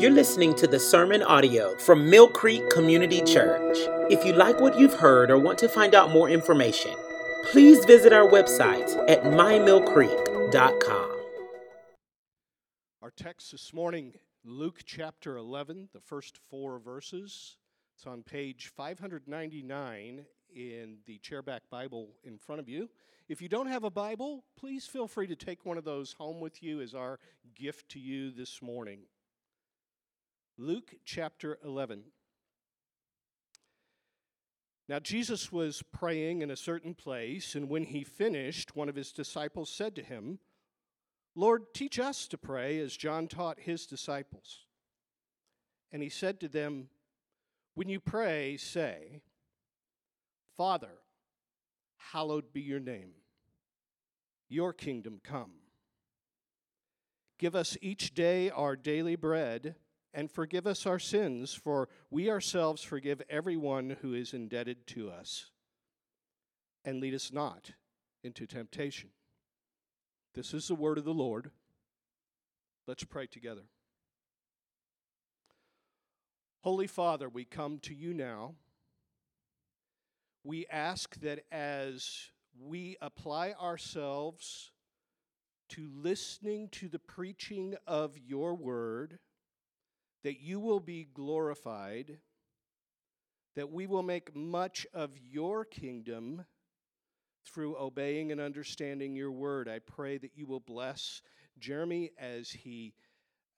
You're listening to the sermon audio from Mill Creek Community Church. If you like what you've heard or want to find out more information, please visit our website at mymillcreek.com. Our text this morning, Luke chapter 11, the first four verses. It's on page 599 in the chairback Bible in front of you. If you don't have a Bible, please feel free to take one of those home with you as our gift to you this morning. Luke chapter 11. Now, Jesus was praying in a certain place, and when he finished, one of his disciples said to him, Lord, teach us to pray as John taught his disciples. And he said to them, When you pray, say, Father, hallowed be your name, your kingdom come. Give us each day our daily bread and forgive us our sins, for we ourselves forgive everyone who is indebted to us. And lead us not into temptation. This is the word of the Lord. Let's pray together. Holy Father, we come to you now. We ask that as we apply ourselves to listening to the preaching of your word, that you will be glorified, that we will make much of your kingdom through obeying and understanding your word. I pray that you will bless Jeremy as he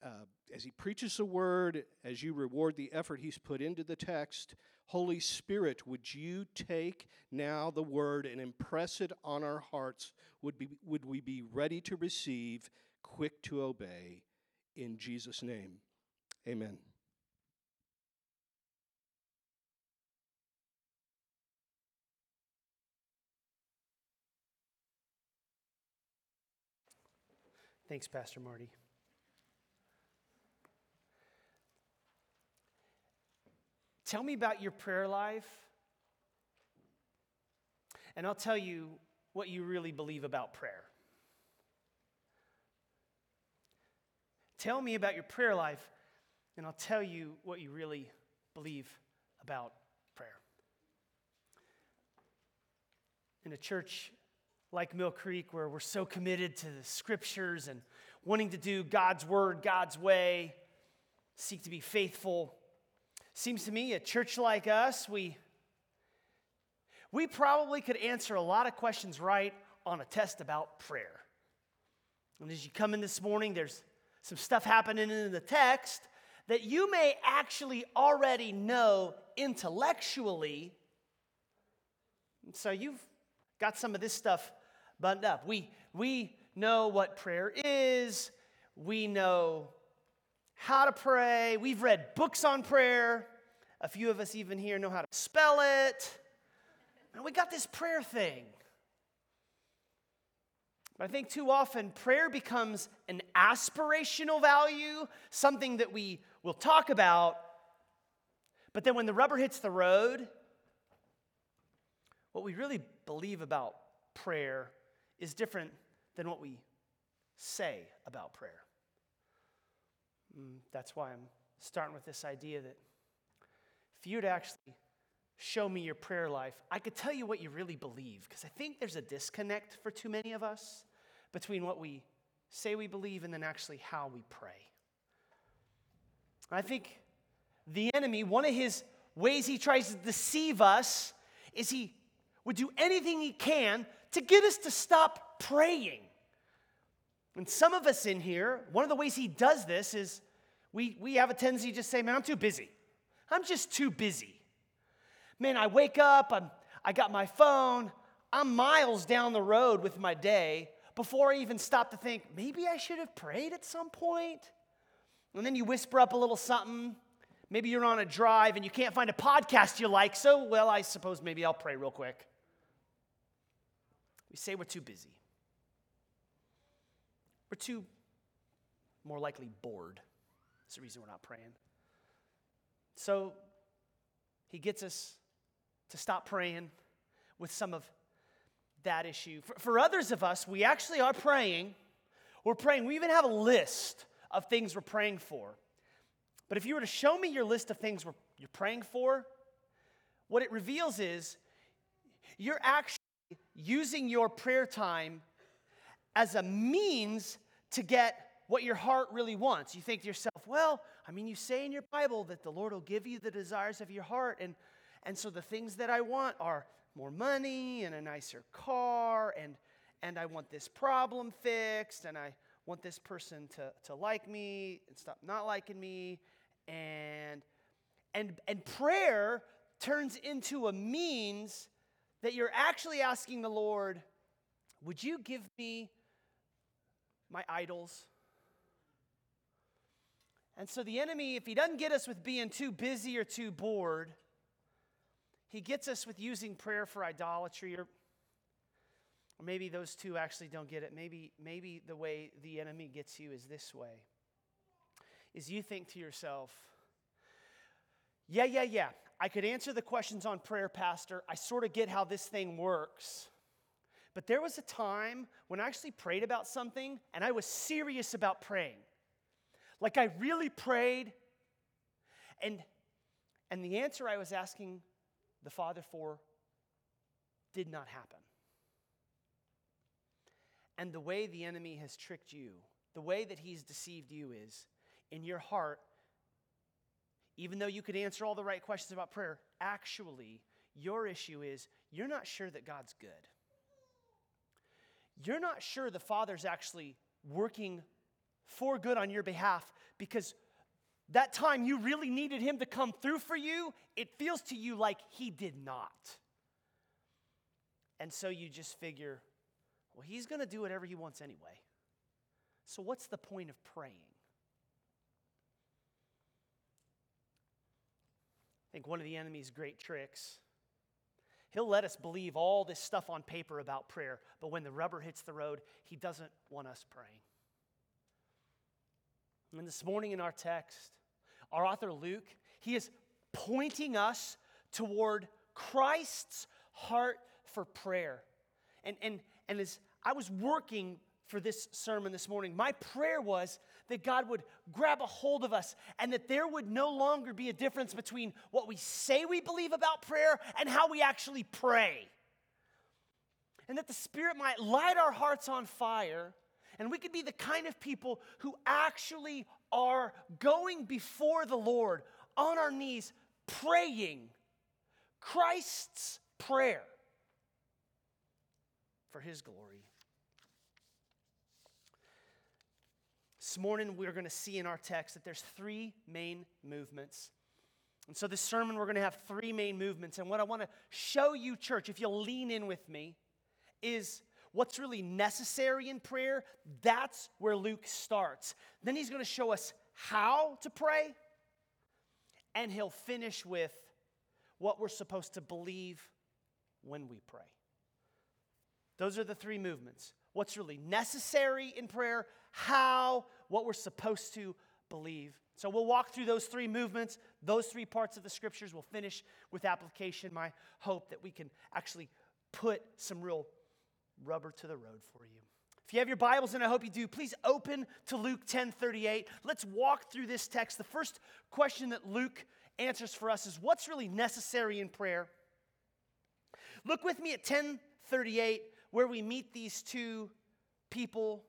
uh, as he preaches the word, as you reward the effort he's put into the text. Holy Spirit, would you take now the word and impress it on our hearts? Would, be, would we be ready to receive, quick to obey? In Jesus' name. Amen. Thanks, Pastor Marty. Tell me about your prayer life, and I'll tell you what you really believe about prayer. Tell me about your prayer life, and I'll tell you what you really believe about prayer. In a church like Mill Creek, where we're so committed to the scriptures and wanting to do God's word, God's way, seek to be faithful, seems to me a church like us, we, we probably could answer a lot of questions right on a test about prayer. And as you come in this morning, there's some stuff happening in the text that you may actually already know intellectually. So you've got some of this stuff buttoned up. We, we know what prayer is, we know how to pray, we've read books on prayer. A few of us even here know how to spell it. And we got this prayer thing. But I think too often prayer becomes an aspirational value, something that we will talk about. But then when the rubber hits the road, what we really believe about prayer is different than what we say about prayer. Mm, that's why I'm starting with this idea that if you'd actually show me your prayer life, I could tell you what you really believe. Because I think there's a disconnect for too many of us between what we say we believe and then actually how we pray. I think the enemy, one of his ways he tries to deceive us is he would do anything he can to get us to stop praying. And some of us in here, one of the ways he does this is we, we have a tendency to just say, Man, I'm too busy. I'm just too busy. Man, I wake up, I'm, I got my phone, I'm miles down the road with my day before I even stop to think, maybe I should have prayed at some point. And then you whisper up a little something. Maybe you're on a drive and you can't find a podcast you like, so, well, I suppose maybe I'll pray real quick. We say we're too busy. We're too, more likely, bored. That's the reason we're not praying. So he gets us to stop praying with some of that issue. For, for others of us, we actually are praying. We're praying. We even have a list of things we're praying for. But if you were to show me your list of things you're praying for, what it reveals is you're actually using your prayer time as a means to get what your heart really wants. You think to yourself, well, I mean, you say in your Bible that the Lord will give you the desires of your heart. And, and so the things that I want are more money and a nicer car, and, and I want this problem fixed, and I want this person to, to like me and stop not liking me. And, and, and prayer turns into a means that you're actually asking the Lord, would you give me my idols? And so the enemy, if he doesn't get us with being too busy or too bored, he gets us with using prayer for idolatry or, maybe those two actually don't get it. Maybe, maybe the way the enemy gets you is this way. Is you think to yourself, yeah, yeah, yeah, I could answer the questions on prayer, Pastor. I sort of get how this thing works. But there was a time when I actually prayed about something and I was serious about praying. Like I really prayed. And, and the answer I was asking the Father for did not happen. And the way the enemy has tricked you, the way that he's deceived you is in your heart, even though you could answer all the right questions about prayer, actually, your issue is you're not sure that God's good. You're not sure the Father's actually working for good on your behalf because that time you really needed him to come through for you, it feels to you like he did not. And so you just figure, well, he's going to do whatever he wants anyway. So what's the point of praying? I think one of the enemy's great tricks He'll let us believe all this stuff on paper about prayer, but when the rubber hits the road, he doesn't want us praying. And this morning in our text, our author Luke, he is pointing us toward Christ's heart for prayer. And, and, and as I was working for this sermon this morning, my prayer was that God would grab a hold of us and that there would no longer be a difference between what we say we believe about prayer and how we actually pray. And that the Spirit might light our hearts on fire and we could be the kind of people who actually are going before the Lord on our knees, praying Christ's prayer for His glory. This morning, we're going to see in our text that there's three main movements. And so, this sermon, we're going to have three main movements. And what I want to show you, church, if you'll lean in with me, is what's really necessary in prayer, that's where Luke starts. Then he's going to show us how to pray, and he'll finish with what we're supposed to believe when we pray. Those are the three movements. What's really necessary in prayer, how, what we're supposed to believe. So we'll walk through those three movements, those three parts of the scriptures. We'll finish with application. My hope that we can actually put some real rubber to the road for you. If you have your Bibles, and I hope you do, please open to Luke 10 38. Let's walk through this text. The first question that Luke answers for us is what's really necessary in prayer? Look with me at 10 38, where we meet these two people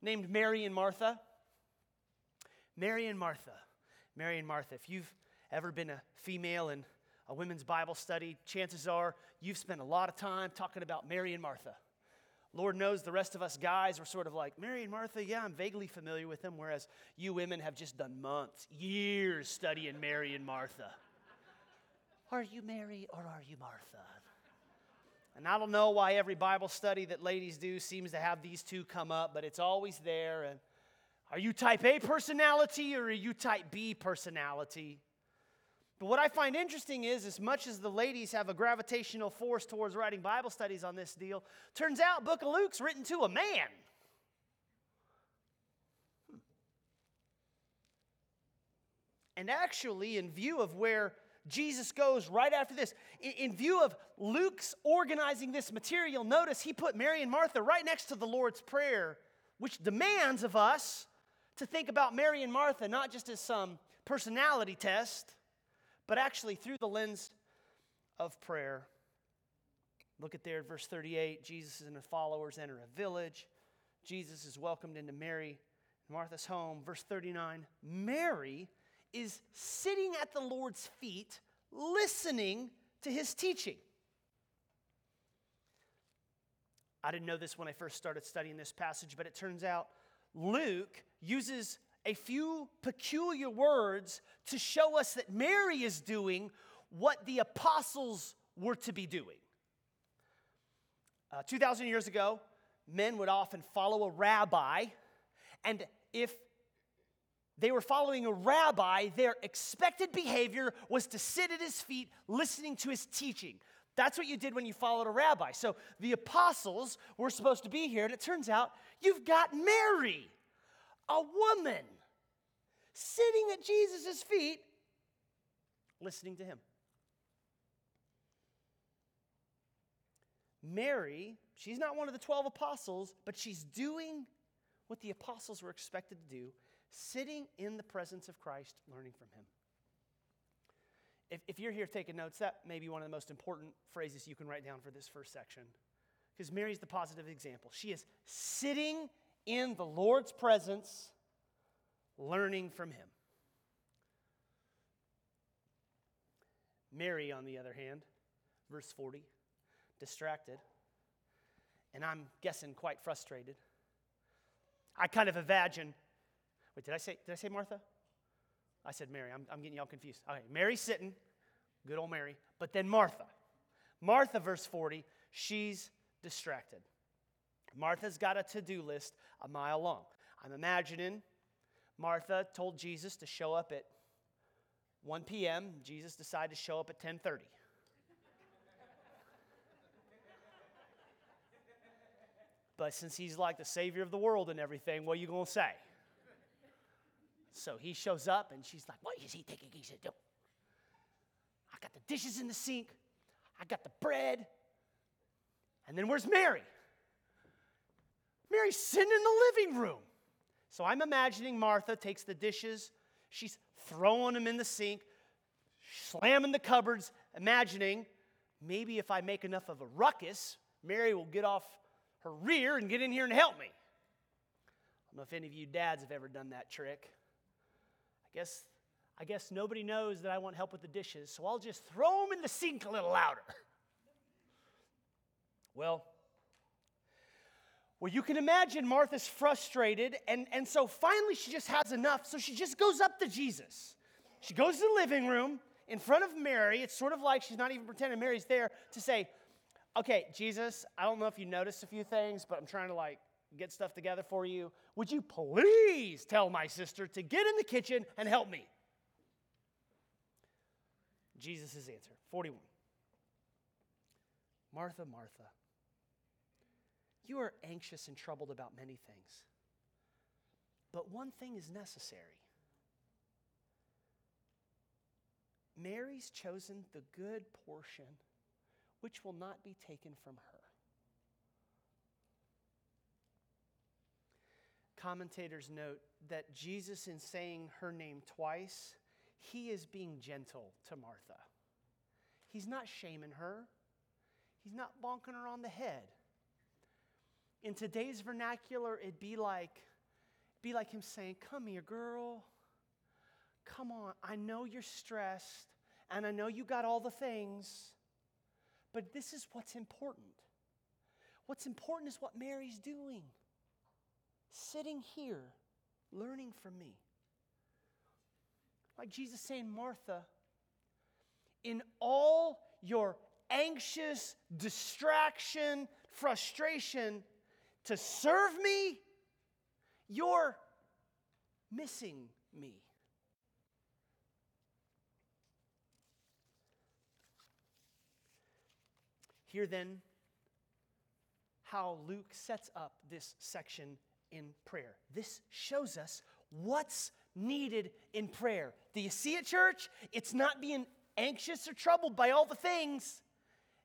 named Mary and Martha. Mary and Martha. Mary and Martha. If you've ever been a female in a women's Bible study, chances are you've spent a lot of time talking about Mary and Martha. Lord knows the rest of us guys are sort of like, Mary and Martha, yeah, I'm vaguely familiar with them, whereas you women have just done months, years studying Mary and Martha. Are you Mary or are you Martha? And I don't know why every Bible study that ladies do seems to have these two come up, but it's always there. And are you type A personality or are you type B personality? But what I find interesting is, as much as the ladies have a gravitational force towards writing Bible studies on this deal, turns out Book of Luke's written to a man. And actually, in view of where Jesus goes right after this, in, view of Luke's organizing this material, notice he put Mary and Martha right next to the Lord's Prayer, which demands of us to think about Mary and Martha not just as some personality test, but actually through the lens of prayer. Look at there, verse 38. Jesus and his followers enter a village. Jesus is welcomed into Mary and Martha's home. Verse 39 Mary is sitting at the Lord's feet, listening to his teaching. I didn't know this when I first started studying this passage, but it turns out Luke uses a few peculiar words to show us that Mary is doing what the apostles were to be doing. Uh, 2,000 years ago, men would often follow a rabbi, and if they were following a rabbi, their expected behavior was to sit at his feet listening to his teaching. That's what you did when you followed a rabbi. So the apostles were supposed to be here, and it turns out you've got Mary, a woman, sitting at Jesus' feet, listening to him. Mary, she's not one of the 12 apostles, but she's doing what the apostles were expected to do, sitting in the presence of Christ, learning from him if, if you're here taking notes, that may be one of the most important phrases you can write down for this first section. Because Mary's the positive example. She is sitting in the Lord's presence, learning from Him. Mary, on the other hand, verse 40, distracted, and I'm guessing quite frustrated. I kind of imagine, wait, did I say, did I say Martha? I said Mary. I'm, I'm getting y'all confused. Okay, Mary's sitting, good old Mary. But then Martha. Martha, verse 40, she's distracted. Martha's got a to do list a mile long. I'm imagining Martha told Jesus to show up at 1 p.m. Jesus decided to show up at 10:30. but since he's like the savior of the world and everything, what are you going to say? So he shows up and she's like, What is he thinking he do? I got the dishes in the sink, I got the bread. And then where's Mary? Mary's sitting in the living room. So I'm imagining Martha takes the dishes, she's throwing them in the sink, slamming the cupboards, imagining maybe if I make enough of a ruckus, Mary will get off her rear and get in here and help me. I don't know if any of you dads have ever done that trick guess, I guess nobody knows that I want help with the dishes, so I'll just throw them in the sink a little louder. well, well, you can imagine Martha's frustrated, and, and so finally she just has enough, so she just goes up to Jesus. She goes to the living room in front of Mary. It's sort of like she's not even pretending Mary's there to say, Okay, Jesus, I don't know if you noticed a few things, but I'm trying to like get stuff together for you. Would you please tell my sister to get in the kitchen and help me? Jesus' answer 41. Martha, Martha, you are anxious and troubled about many things, but one thing is necessary. Mary's chosen the good portion, which will not be taken from her. Commentators note that Jesus, in saying her name twice, he is being gentle to Martha. He's not shaming her, he's not bonking her on the head. In today's vernacular, it'd be like, be like him saying, Come here, girl. Come on. I know you're stressed, and I know you got all the things, but this is what's important. What's important is what Mary's doing sitting here learning from me. Like Jesus saying, Martha, in all your anxious distraction, frustration to serve me, you're missing me. Here then, how Luke sets up this section in prayer. This shows us what's needed in prayer. Do you see it, church? It's not being anxious or troubled by all the things,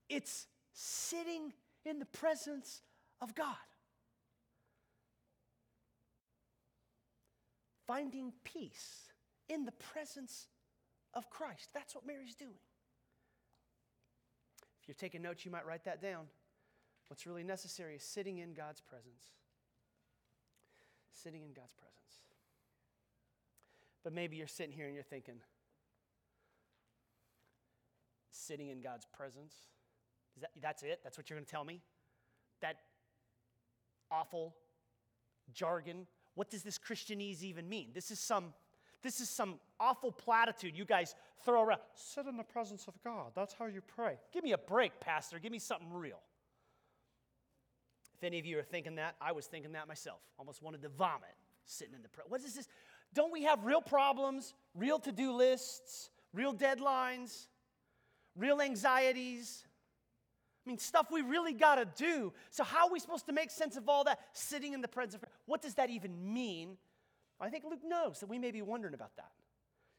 it's sitting in the presence of God. Finding peace in the presence of Christ. That's what Mary's doing. If you're taking notes, you might write that down. What's really necessary is sitting in God's presence. Sitting in God's presence. But maybe you're sitting here and you're thinking, sitting in God's presence? Is that, that's it? That's what you're going to tell me? That awful jargon? What does this Christianese even mean? This is some this is some awful platitude you guys throw around. Sit in the presence of God. That's how you pray. Give me a break, Pastor. Give me something real. If any of you are thinking that, I was thinking that myself. Almost wanted to vomit sitting in the presence. What is this? Don't we have real problems, real to do lists, real deadlines, real anxieties? I mean, stuff we really got to do. So, how are we supposed to make sense of all that sitting in the presence of What does that even mean? I think Luke knows that we may be wondering about that.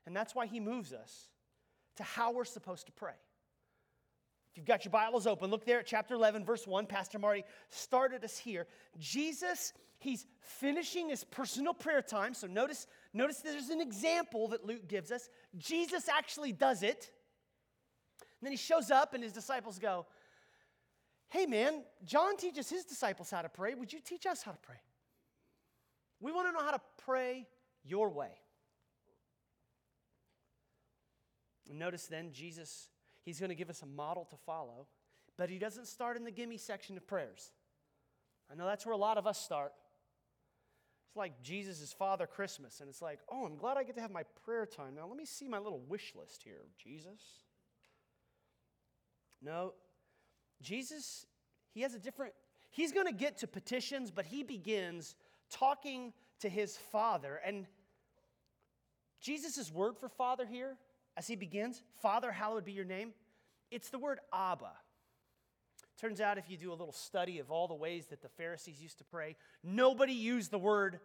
And that's why he moves us to how we're supposed to pray. If you've got your Bibles open, look there at chapter 11, verse 1. Pastor Marty started us here. Jesus, he's finishing his personal prayer time. So notice, notice there's an example that Luke gives us. Jesus actually does it. And then he shows up, and his disciples go, Hey, man, John teaches his disciples how to pray. Would you teach us how to pray? We want to know how to pray your way. Notice then, Jesus, he's going to give us a model to follow, but he doesn't start in the gimme section of prayers. I know that's where a lot of us start. It's like Jesus Father Christmas, and it's like, oh, I'm glad I get to have my prayer time. Now, let me see my little wish list here, Jesus. No, Jesus, he has a different, he's going to get to petitions, but he begins talking to his father. And Jesus' word for father here, as he begins, Father, hallowed be your name, it's the word Abba. Turns out, if you do a little study of all the ways that the Pharisees used to pray, nobody used the word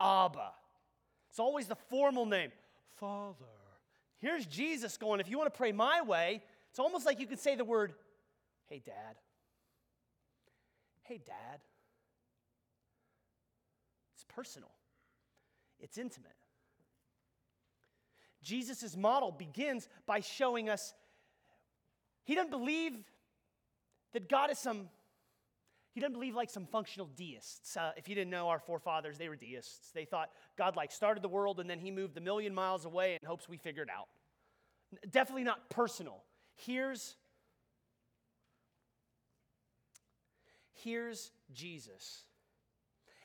Abba. It's always the formal name, Father. Here's Jesus going, if you want to pray my way, it's almost like you could say the word Hey, Dad. Hey, Dad. It's personal, it's intimate. Jesus' model begins by showing us he doesn't believe that God is some, he doesn't believe like some functional deists. Uh, if you didn't know, our forefathers, they were deists. They thought God like started the world and then he moved a million miles away in hopes we figured it out. Definitely not personal. Here's Here's Jesus.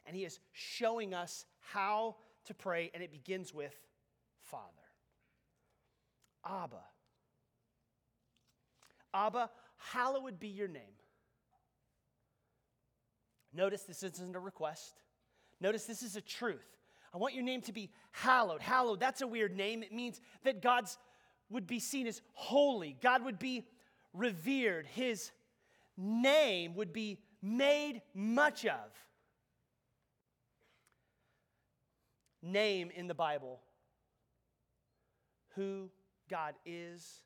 And he is showing us how to pray, and it begins with Father. Abba. Abba, hallowed be your name. Notice this isn't a request. Notice this is a truth. I want your name to be hallowed. Hallowed, that's a weird name. It means that God's would be seen as holy. God would be revered. His name would be made much of. Name in the Bible who God is,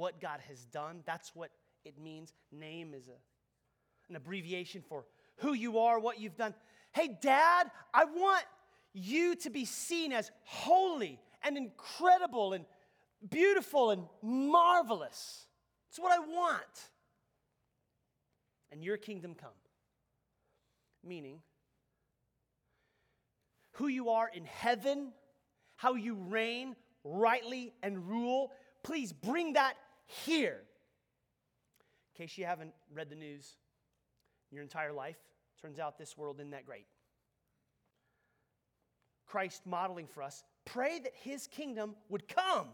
what God has done. That's what it means. Name is a, an abbreviation for who you are, what you've done. Hey, Dad, I want you to be seen as holy and incredible and beautiful and marvelous. It's what I want and your kingdom come. Meaning, who you are in heaven, how you reign rightly and rule, please bring that here. In case you haven't read the news your entire life, turns out this world isn't that great. Christ modeling for us, pray that his kingdom would come.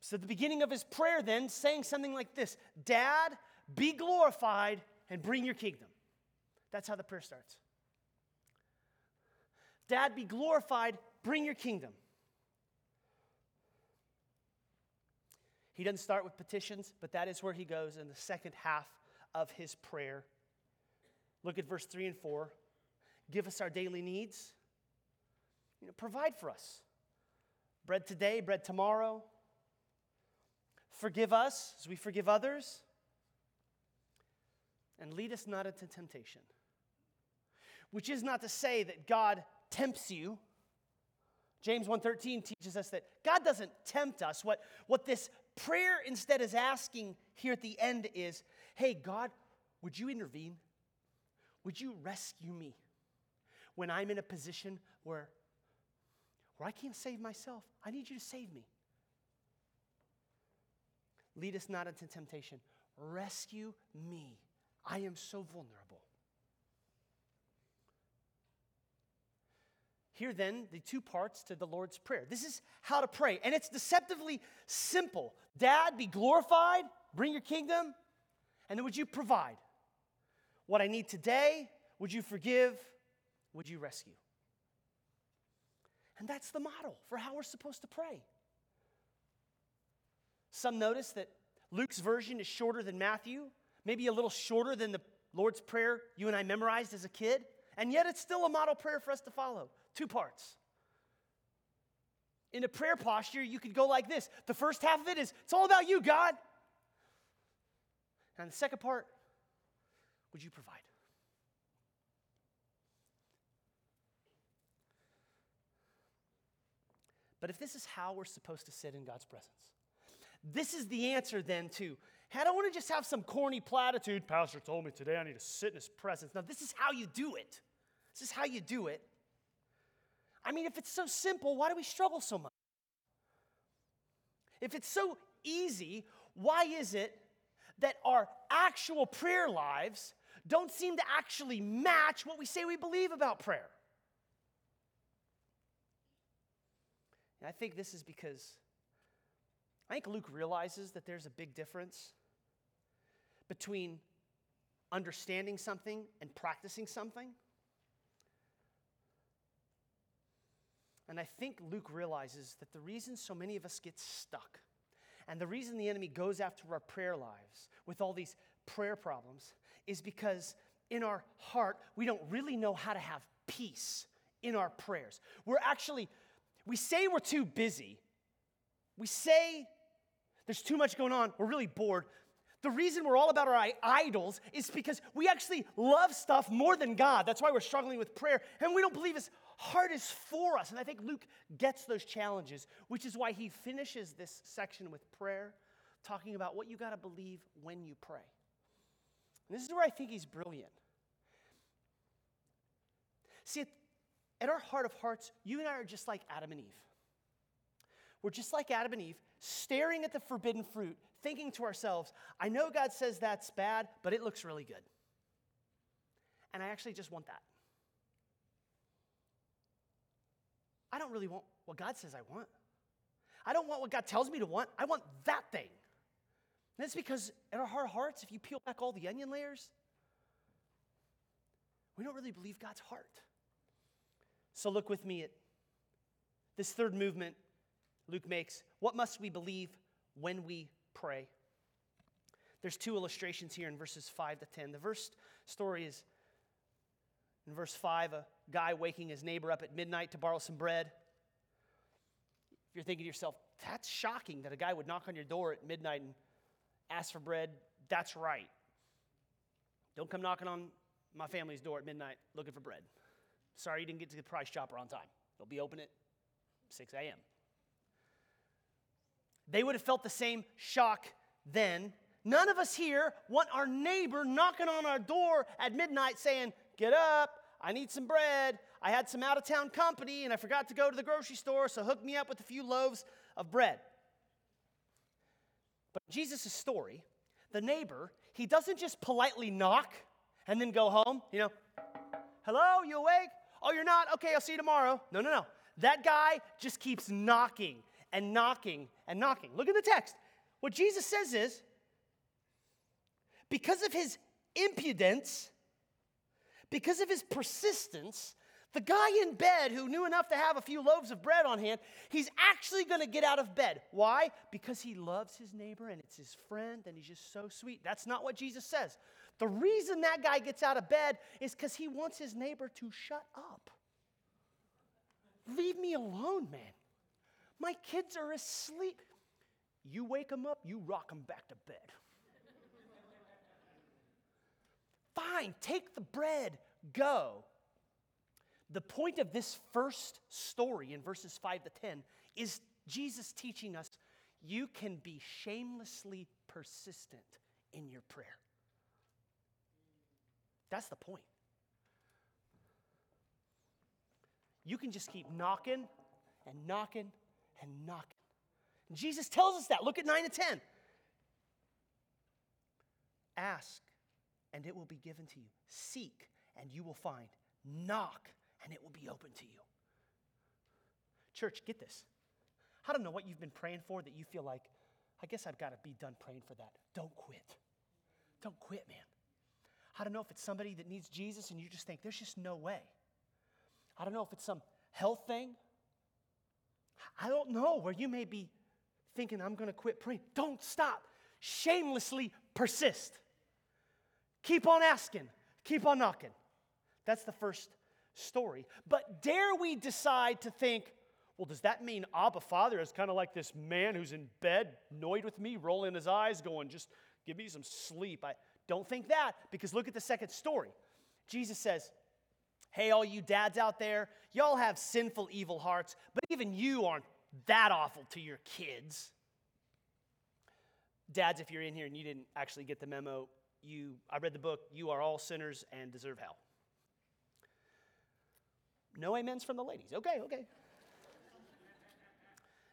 So, the beginning of his prayer, then, saying something like this Dad, be glorified and bring your kingdom. That's how the prayer starts. Dad, be glorified, bring your kingdom. He doesn't start with petitions, but that is where he goes in the second half of his prayer. Look at verse 3 and 4. Give us our daily needs. You know, provide for us. Bread today, bread tomorrow. Forgive us as we forgive others. And lead us not into temptation. Which is not to say that God tempts you James 1:13 teaches us that God doesn't tempt us. What, what this prayer instead is asking here at the end is, hey, God, would you intervene? Would you rescue me when I'm in a position where, where I can't save myself? I need you to save me. Lead us not into temptation. Rescue me. I am so vulnerable. Here, then, the two parts to the Lord's Prayer. This is how to pray, and it's deceptively simple. Dad, be glorified, bring your kingdom, and then would you provide what I need today? Would you forgive? Would you rescue? And that's the model for how we're supposed to pray. Some notice that Luke's version is shorter than Matthew, maybe a little shorter than the Lord's Prayer you and I memorized as a kid, and yet it's still a model prayer for us to follow. Two parts. In a prayer posture, you could go like this. The first half of it is, it's all about you, God. And the second part, would you provide? But if this is how we're supposed to sit in God's presence, this is the answer then to, I don't want to just have some corny platitude. Pastor told me today I need to sit in his presence. Now, this is how you do it. This is how you do it. I mean, if it's so simple, why do we struggle so much? If it's so easy, why is it that our actual prayer lives don't seem to actually match what we say we believe about prayer? And I think this is because I think Luke realizes that there's a big difference between understanding something and practicing something. And I think Luke realizes that the reason so many of us get stuck and the reason the enemy goes after our prayer lives with all these prayer problems is because in our heart, we don't really know how to have peace in our prayers. We're actually, we say we're too busy. We say there's too much going on. We're really bored. The reason we're all about our idols is because we actually love stuff more than God. That's why we're struggling with prayer. And we don't believe His heart is for us. And I think Luke gets those challenges, which is why he finishes this section with prayer, talking about what you got to believe when you pray. And this is where I think he's brilliant. See, at our heart of hearts, you and I are just like Adam and Eve. We're just like Adam and Eve, staring at the forbidden fruit, thinking to ourselves, I know God says that's bad, but it looks really good. And I actually just want that. I don't really want what God says I want. I don't want what God tells me to want. I want that thing. And it's because in our heart hearts, if you peel back all the onion layers, we don't really believe God's heart. So look with me at this third movement Luke makes. What must we believe when we pray? There's two illustrations here in verses 5 to 10. The first story is in verse 5, a guy waking his neighbor up at midnight to borrow some bread. If you're thinking to yourself, that's shocking that a guy would knock on your door at midnight and ask for bread, that's right. Don't come knocking on my family's door at midnight looking for bread. Sorry you didn't get to the price chopper on time. They'll be open at 6 a.m. They would have felt the same shock then. None of us here want our neighbor knocking on our door at midnight saying, Get up, I need some bread. I had some out of town company and I forgot to go to the grocery store, so hook me up with a few loaves of bread. But Jesus' story, the neighbor, he doesn't just politely knock and then go home, you know, hello, you awake? Oh, you're not? Okay, I'll see you tomorrow. No, no, no. That guy just keeps knocking and knocking and knocking. Look at the text. What Jesus says is, because of his impudence, because of his persistence, the guy in bed who knew enough to have a few loaves of bread on hand, he's actually going to get out of bed. Why? Because he loves his neighbor and it's his friend and he's just so sweet. That's not what Jesus says. The reason that guy gets out of bed is because he wants his neighbor to shut up. Leave me alone, man. My kids are asleep. You wake them up, you rock them back to bed. Fine, take the bread, go. The point of this first story in verses 5 to 10 is Jesus teaching us you can be shamelessly persistent in your prayer. That's the point. You can just keep knocking and knocking and knocking. And Jesus tells us that. Look at 9 to 10. Ask, and it will be given to you. Seek, and you will find. Knock, and it will be open to you. Church, get this. I don't know what you've been praying for that you feel like, I guess I've got to be done praying for that. Don't quit. Don't quit, man. I don't know if it's somebody that needs Jesus and you just think, there's just no way. I don't know if it's some health thing. I don't know where you may be thinking, I'm going to quit praying. Don't stop. Shamelessly persist. Keep on asking, keep on knocking. That's the first story. But dare we decide to think, well, does that mean Abba Father is kind of like this man who's in bed, annoyed with me, rolling his eyes, going, just give me some sleep? I don't think that because look at the second story. Jesus says, Hey, all you dads out there, y'all have sinful, evil hearts, but even you aren't that awful to your kids. Dads, if you're in here and you didn't actually get the memo, you I read the book, You Are All Sinners and Deserve Hell. No amens from the ladies. Okay, okay.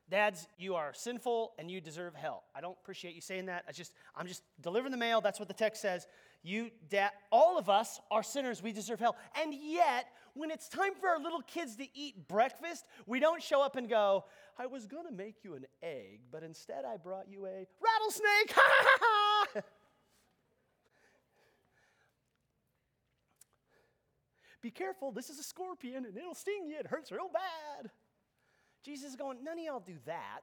Dads, you are sinful and you deserve hell. I don't appreciate you saying that. I just I'm just delivering the mail. That's what the text says. You dad, all of us are sinners. We deserve hell. And yet, when it's time for our little kids to eat breakfast, we don't show up and go, "I was going to make you an egg, but instead I brought you a rattlesnake." Ha ha ha! Be careful, this is a scorpion and it'll sting you. It hurts real bad. Jesus is going, none of y'all do that.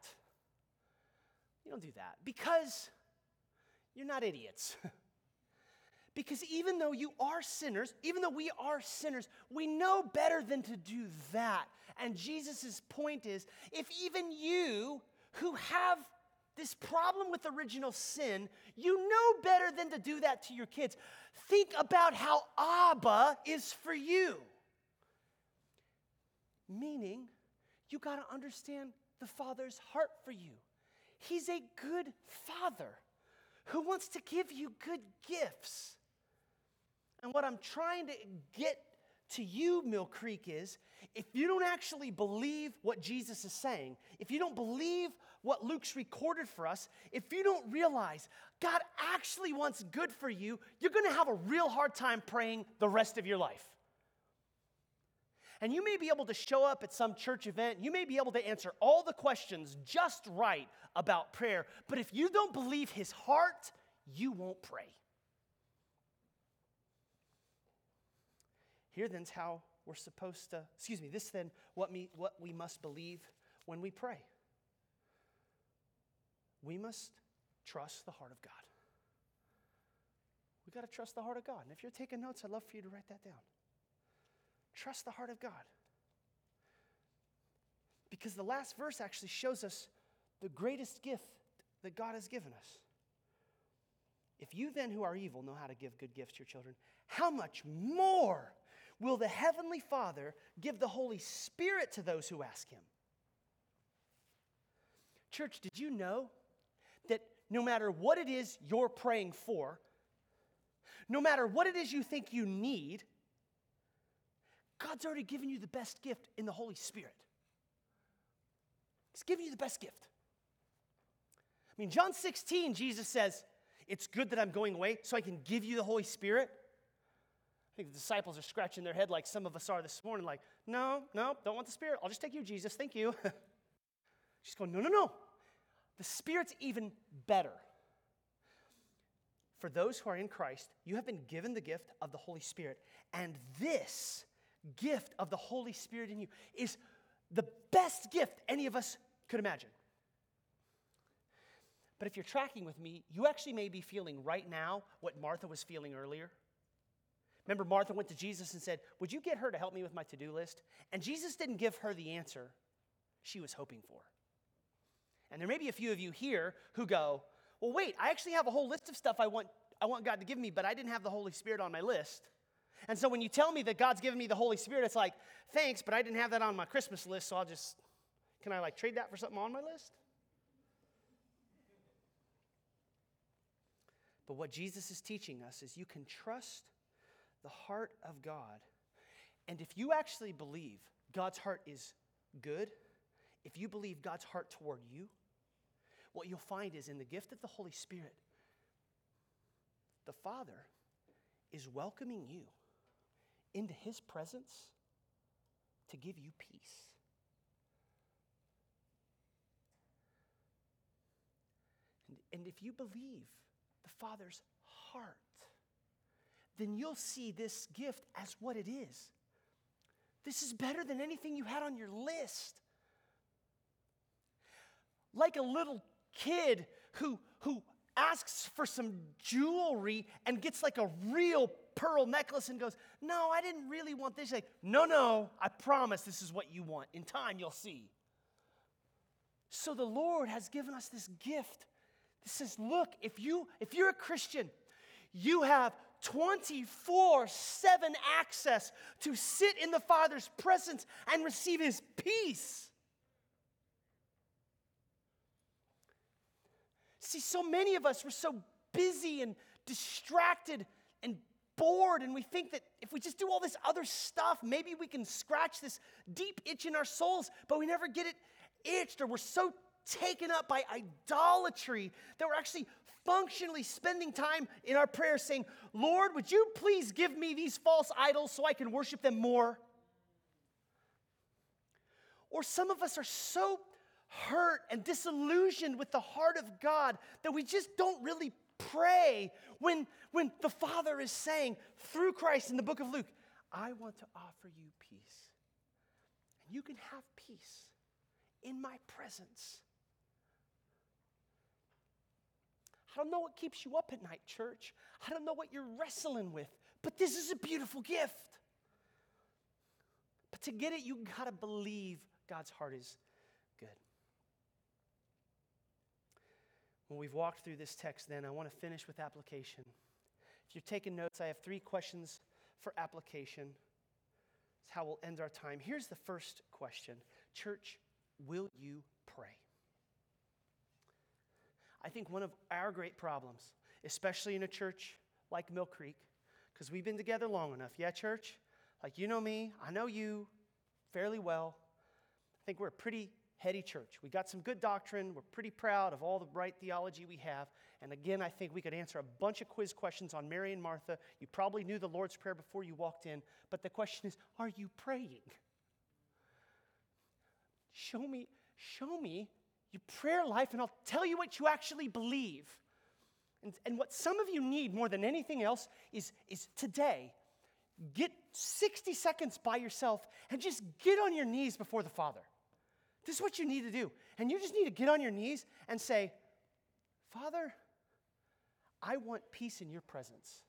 You don't do that because you're not idiots. because even though you are sinners, even though we are sinners, we know better than to do that. And Jesus' point is if even you who have this problem with original sin, you know better than to do that to your kids. Think about how Abba is for you. Meaning, you got to understand the Father's heart for you. He's a good Father who wants to give you good gifts. And what I'm trying to get to you, Mill Creek, is if you don't actually believe what Jesus is saying, if you don't believe what Luke's recorded for us, if you don't realize God actually wants good for you, you're to have a real hard time praying the rest of your life. And you may be able to show up at some church event, you may be able to answer all the questions just right about prayer, but if you don't believe his heart, you won't pray. Here then's how we're supposed to, excuse me, this then what, me, what we must believe when we pray. We must trust the heart of God. We got to trust the heart of God. And if you're taking notes, I'd love for you to write that down. Trust the heart of God. Because the last verse actually shows us the greatest gift that God has given us. If you then, who are evil, know how to give good gifts to your children, how much more will the Heavenly Father give the Holy Spirit to those who ask Him? Church, did you know that no matter what it is you're praying for, no matter what it is you think you need, God's already given you the best gift in the Holy Spirit. He's given you the best gift. I mean, John 16, Jesus says, It's good that I'm going away so I can give you the Holy Spirit. I think the disciples are scratching their head like some of us are this morning, like, No, no, don't want the Spirit. I'll just take you, Jesus. Thank you. She's going, No, no, no. The Spirit's even better. For those who are in Christ, you have been given the gift of the Holy Spirit. And this gift of the Holy Spirit in you is the best gift any of us could imagine. But if you're tracking with me, you actually may be feeling right now what Martha was feeling earlier. Remember, Martha went to Jesus and said, Would you get her to help me with my to do list? And Jesus didn't give her the answer she was hoping for. And there may be a few of you here who go, Well, wait, I actually have a whole list of stuff I want, I want God to give me, but I didn't have the Holy Spirit on my list. And so when you tell me that God's given me the Holy Spirit, it's like, thanks, but I didn't have that on my Christmas list, so I'll just, can I like trade that for something on my list? But what Jesus is teaching us is you can trust the heart of God. And if you actually believe God's heart is good, if you believe God's heart toward you, what you'll find is in the gift of the Holy Spirit, the Father is welcoming you into His presence to give you peace. And, and if you believe the Father's heart, then you'll see this gift as what it is. This is better than anything you had on your list. Like a little kid who, who asks for some jewelry and gets like a real pearl necklace and goes, No, I didn't really want this. Like, no, no, I promise this is what you want. In time, you'll see. So the Lord has given us this gift. This says, Look, if, you, if you're a Christian, you have 24 7 access to sit in the Father's presence and receive His peace. See, so many of us were so busy and distracted bored, and we think that if we just do all this other stuff, maybe we can scratch this deep itch in our souls, but we never get it itched, or we're so taken up by idolatry that we're actually functionally spending time in our prayer saying, Lord, would you please give me these false idols so I can worship them more? Or some of us are so hurt and disillusioned with the heart of God that we just don't really pray when, when the Father is saying through Christ in the book of Luke, I want to offer you peace. And you can have peace in my presence. I don't know what keeps you up at night, church. I don't know what you're wrestling with, but this is a beautiful gift. But to get it, you gotta believe God's heart is good. When we've walked through this text, then I want to finish with application. If you're taking notes, I have three questions for application. It's how we'll end our time. Here's the first question Church, will you pray? I think one of our great problems, especially in a church like Mill Creek, because we've been together long enough. Yeah, church? Like, you know me, I know you fairly well. I think we're a pretty heady church. We got some good doctrine. We're pretty proud of all the right theology we have. And again, I think we could answer a bunch of quiz questions on Mary and Martha. You probably knew the Lord's Prayer before you walked in, but the question is are you praying? Show me, show me your prayer life, and I'll tell you what you actually believe. And, and what some of you need more than anything else is, is today, get 60 seconds by yourself and just get on your knees before the Father. This is what you need to do. And you just need to get on your knees and say, Father, I want peace in your presence.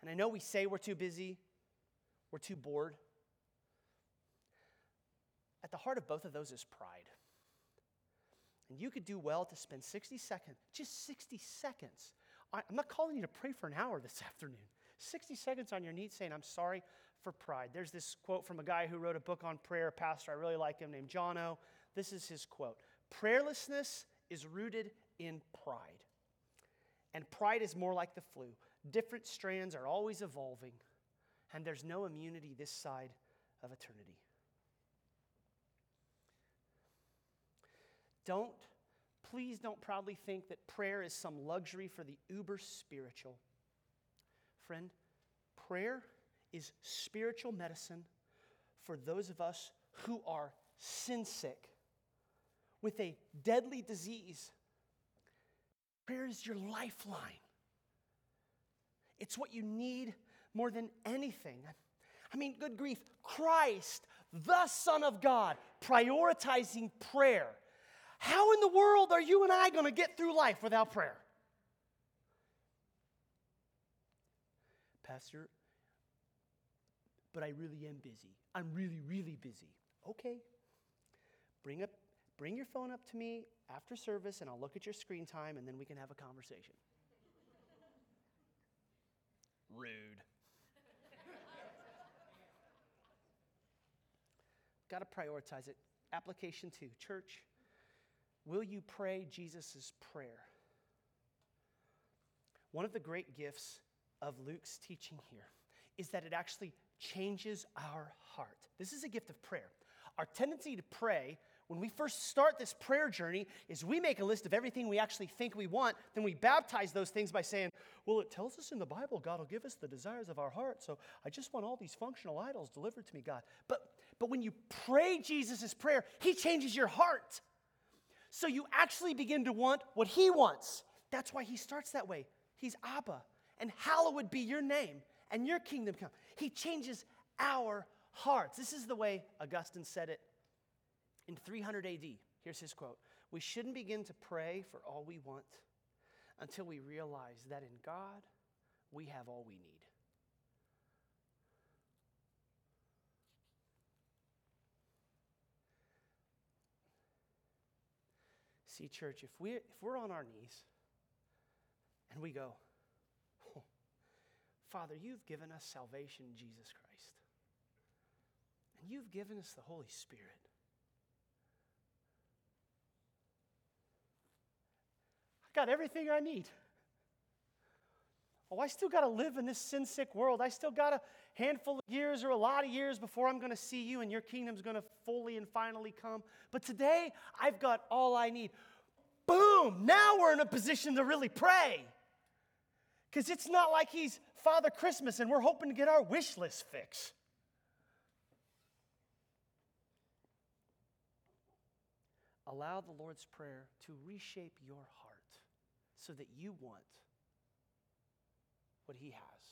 And I know we say we're too busy, we're too bored. At the heart of both of those is pride. And you could do well to spend 60 seconds, just 60 seconds. I'm not calling you to pray for an hour this afternoon. 60 seconds on your knees saying, I'm sorry for pride. There's this quote from a guy who wrote a book on prayer, pastor, I really like him, named John O. This is his quote Prayerlessness is rooted in pride. And pride is more like the flu. Different strands are always evolving, and there's no immunity this side of eternity. Don't, please don't proudly think that prayer is some luxury for the uber spiritual. Friend, prayer is spiritual medicine for those of us who are sin sick with a deadly disease. Prayer is your lifeline. It's what you need more than anything. I mean, good grief, Christ, the Son of God, prioritizing prayer. How in the world are you and I going to get through life without prayer? Pastor, but I really am busy. I'm really, really busy. Okay. Bring up bring your phone up to me after service and I'll look at your screen time and then we can have a conversation. Rude. Got to prioritize it. Application two Church, will you pray Jesus' prayer? One of the great gifts of Luke's teaching here is that it actually changes our heart. This is a gift of prayer. Our tendency to pray when we first start this prayer journey is we make a list of everything we actually think we want then we baptize those things by saying well it tells us in the bible god will give us the desires of our heart so i just want all these functional idols delivered to me god. But but when you pray jesus' prayer he changes your heart. So you actually begin to want what he wants. That's why he starts that way. He's abba and hallowed be your name and your kingdom come he changes our hearts this is the way augustine said it in 300 AD. Here's his quote We shouldn't begin to pray for all we want until we realize that in God we have all we need. See, church, if, we, if we're on our knees and we go, Father, you've given us salvation Jesus Christ, and you've given us the Holy Spirit. I got everything I need. Oh, I still got to live in this sin sick world. I still got a handful of years or a lot of years before I'm going to see you and your kingdom's going to fully and finally come. But today, I've got all I need. Boom! Now we're in a position to really pray. Because it's not like he's Father Christmas and we're hoping to get our wish list fixed. Allow the Lord's Prayer to reshape your heart so that you want what He has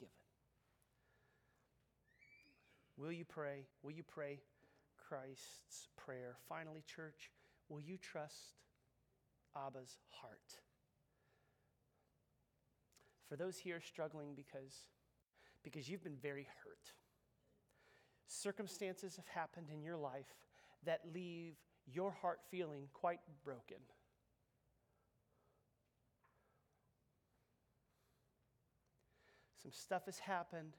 given. Will you pray? Will you pray Christ's prayer? Finally, church, will you trust Abba's heart? For those here struggling because, because you've been very hurt, circumstances have happened in your life that leave your heart feeling quite broken. some stuff has happened,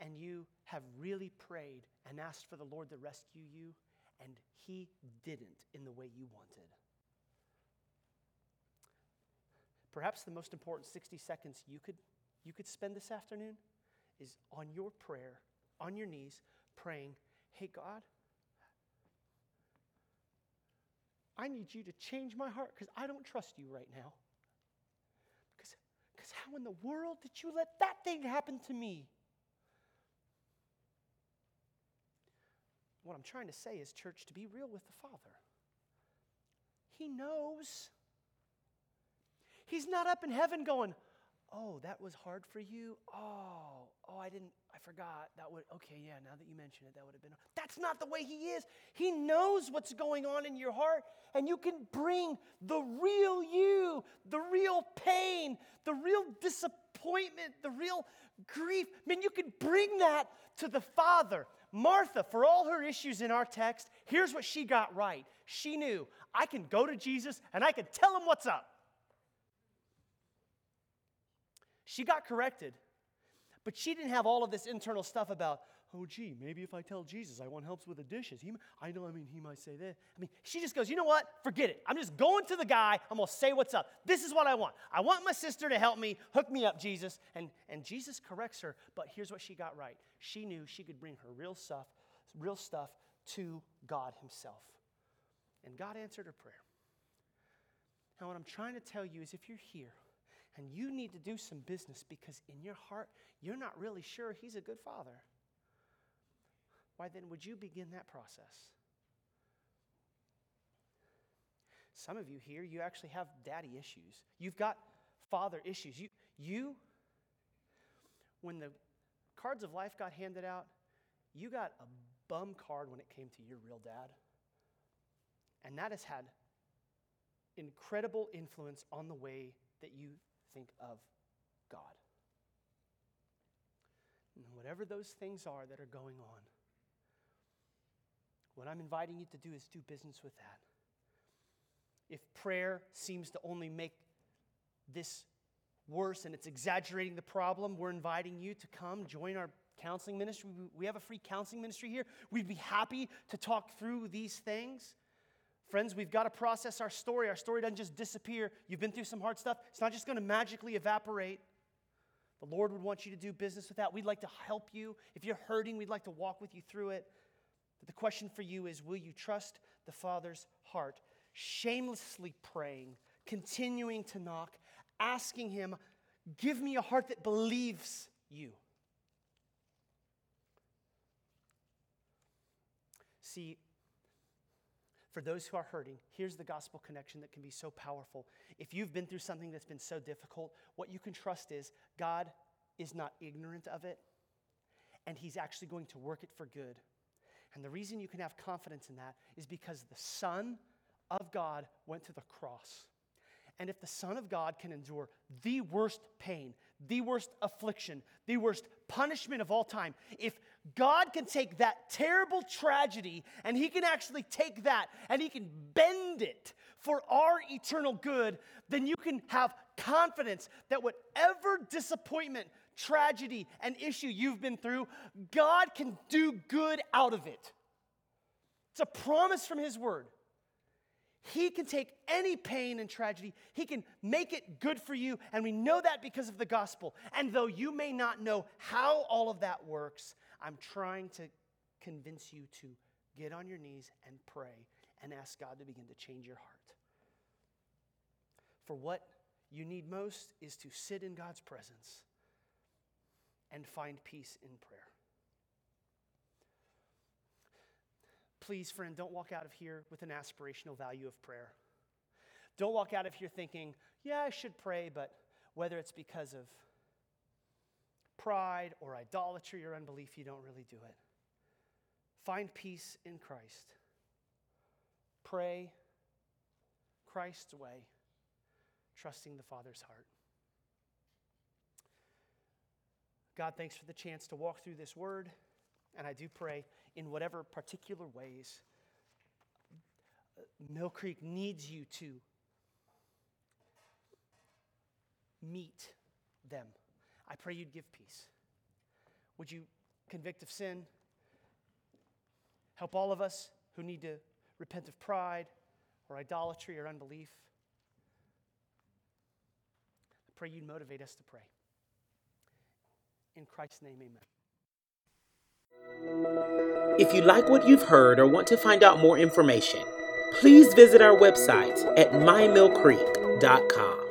and you have really prayed and asked for the Lord to rescue you, and He didn't in the way you wanted. Perhaps the most important 60 seconds you could, you could spend this afternoon is on your prayer, on your knees, praying, Hey, God, I need you to change my heart because I don't trust you right now. Because because how in the world did you let that thing happen to me? What I'm trying to say is, church, to be real with the Father. He knows. He's not up in heaven going, Oh, that was hard for you? Oh, oh, I didn't, I forgot. That would, okay, yeah, now that you mention it, that would have been. That's not the way He is. He knows what's going on in your heart, and you can bring the real you, the real pain, the real disappointment, the real grief. I mean, you can bring that to the Father. Martha, for all her issues in our text, here's what she got right. She knew I can go to Jesus and I can tell him what's up. She got corrected, but she didn't have all of this internal stuff about, oh, gee, maybe if I tell Jesus I want help with the dishes, he, I know, I mean, he might say that. I mean, she just goes, you know what? Forget it. I'm just going to the guy. I'm going to say what's up. This is what I want. I want my sister to help me. Hook me up, Jesus. And, and Jesus corrects her, but here's what she got right. She knew she could bring her real stuff, real stuff to God himself. And God answered her prayer. Now, what I'm trying to tell you is if you're here and you need to do some business because in your heart, you're not really sure He's a good Father, why then would you begin that process? Some of you here, you actually have daddy issues. You've got father issues. You, you, when the cards of life got handed out, you got a bum card when it came to your real dad. And that has had incredible influence on the way that you think of God. And whatever those things are that are going on, what I'm inviting you to do is do business with that. If prayer seems to only make this worse and it's exaggerating the problem, we're inviting you to come join our counseling ministry. We- have a free counseling ministry here. We'd be happy to talk through these things. Friends, we've got to process our story. Our story doesn't just disappear. You've been through some hard stuff, it's not just going to magically evaporate. The Lord would want you to do business with that. We'd like to help you. If you're hurting, we'd like to walk with you through it. But the question for you is will you trust the Father's heart? Shamelessly praying, continuing to knock, asking Him, give me a heart that believes you. See, for those who are hurting, here's the gospel connection that can be so powerful. If you've been through something that's been so difficult, what you can trust is God is not ignorant of it, and He's actually going to work it for good. And the reason you can have confidence in that is because the Son of God went to the cross. And if the Son of God can endure the worst pain, the worst affliction, the worst punishment of all time, if God can take that terrible tragedy and He can actually take that and He can bend it for our eternal good, then you can have confidence that whatever disappointment, tragedy, and issue you've been through, God can do good out of it. It's a promise from His Word. He can take any pain and tragedy, He can make it good for you. And we know that because of the gospel. And though you may not know how all of that works, I'm trying to convince you to get on your knees and pray and ask God to begin to change your heart. For what you need most is to sit in God's presence and find peace in prayer. Please, friend, don't walk out of here with an aspirational value of prayer. Don't walk out of here thinking, yeah, I should pray, but whether it's because of pride or idolatry or unbelief, you don't really do it. Find peace in Christ. Pray Christ's way, trusting the Father's heart. God, thanks for the chance to walk through this word. And I do pray in whatever particular ways Mill Creek needs you to meet them. I pray you'd give peace. Would you convict of sin? Help all of us who need to repent of pride or idolatry or unbelief. I pray you'd motivate us to pray. In Christ's name, amen. If you like what you've heard or want to find out more information, please visit our website at mymillcreek.com.